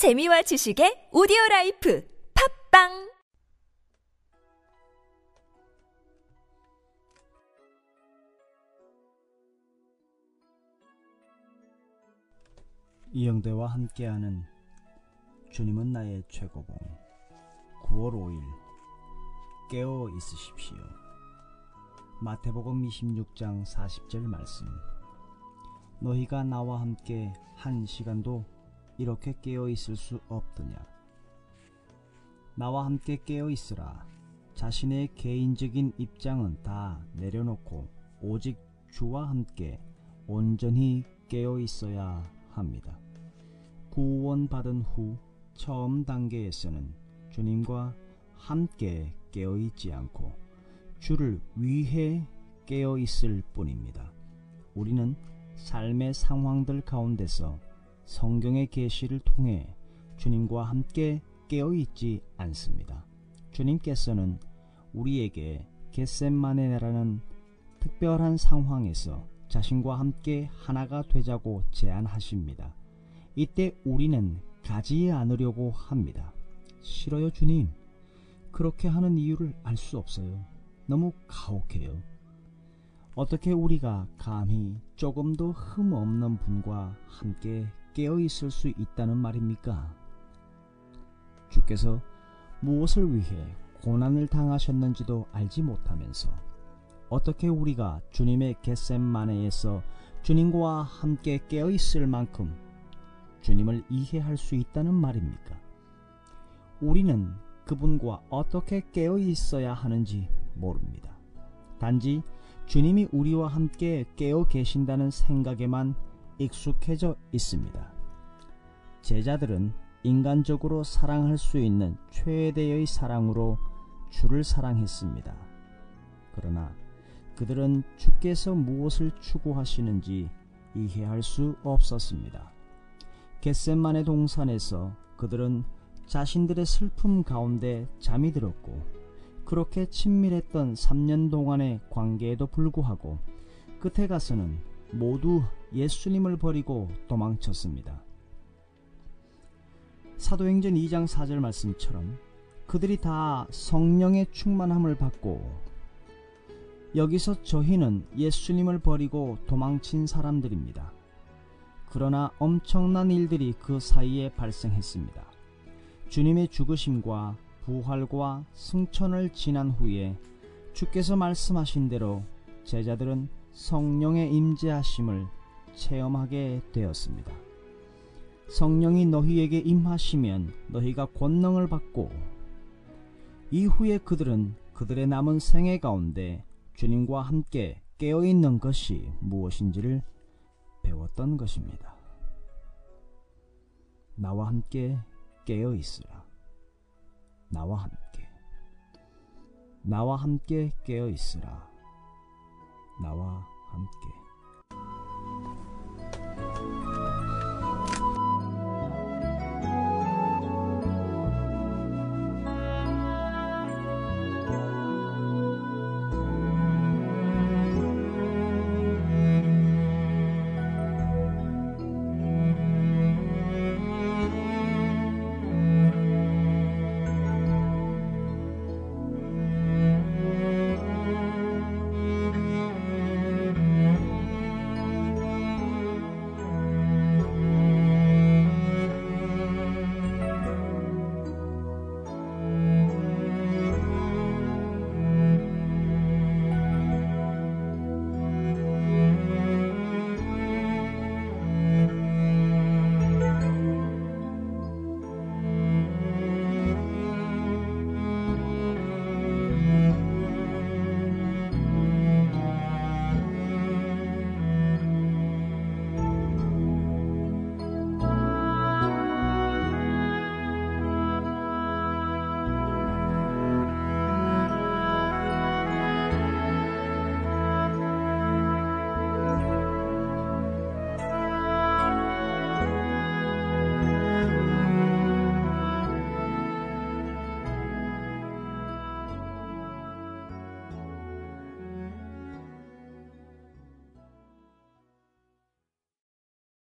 재미와 지식의 오디오 라이프 팟빵 이영대와 함께하는 주님은 나의 최고봉 9월 5일 깨어 있으십시오. 마태복음 26장 40절 말씀 너희가 나와 함께 한 시간도 이렇게 깨어 있을 수 없더냐 나와 함께 깨어 있으라 자신의 개인적인 입장은 다 내려놓고 오직 주와 함께 온전히 깨어 있어야 합니다. 구원받은 후 처음 단계에서는 주님과 함께 깨어 있지 않고 주를 위해 깨어 있을 뿐입니다. 우리는 삶의 상황들 가운데서 성경의 계시를 통해 주님과 함께 깨어 있지 않습니다. 주님께서는 우리에게 겟셋마네라는 특별한 상황에서 자신과 함께 하나가 되자고 제안하십니다. 이때 우리는 가지 않으려고 합니다. 싫어요, 주님. 그렇게 하는 이유를 알 수 없어요. 너무 가혹해요. 어떻게 우리가 감히 조금도 흠 없는 분과 함께 깨어 있을 수 있다는 말입니까? 주께서 무엇을 위해 고난을 당하셨는지도 알지 못하면서 어떻게 우리가 주님의 겟셈마네에서 주님과 함께 깨어 있을 만큼 주님을 이해할 수 있다는 말입니까? 우리는 그분과 어떻게 깨어 있어야 하는지 모릅니다. 단지 주님이 우리와 함께 깨어 계신다는 생각에만 익숙해져 있습니다. 제자들은 인간적으로 사랑할 수 있는 최대의 사랑으로 주를 사랑했습니다. 그러나 그들은 주께서 무엇을 추구하시는지 이해할 수 없었습니다. 겟셋만의 동산에서 그들은 자신들의 슬픔 가운데 잠이 들었고 그렇게 친밀했던 3년 동안의 관계에도 불구하고 끝에 가서는 모두 예수님을 버리고 도망쳤습니다. 사도행전 2장 4절 말씀처럼 그들이 다 성령의 충만함을 받고 여기서 저희는 예수님을 버리고 도망친 사람들입니다. 그러나 엄청난 일들이 그 사이에 발생했습니다. 주님의 죽으심과 부활과 승천을 지난 후에 주께서 말씀하신 대로 제자들은 성령의 임재하심을 체험하게 되었습니다. 성령이 너희에게 임하시면 너희가 권능을 받고 이후에 그들은 그들의 남은 생애 가운데 주님과 함께 깨어있는 것이 무엇인지를 배웠던 것입니다. 나와 함께 깨어 있으라. 나와 함께. 나와 함께 깨어 있으라. 나와 함께.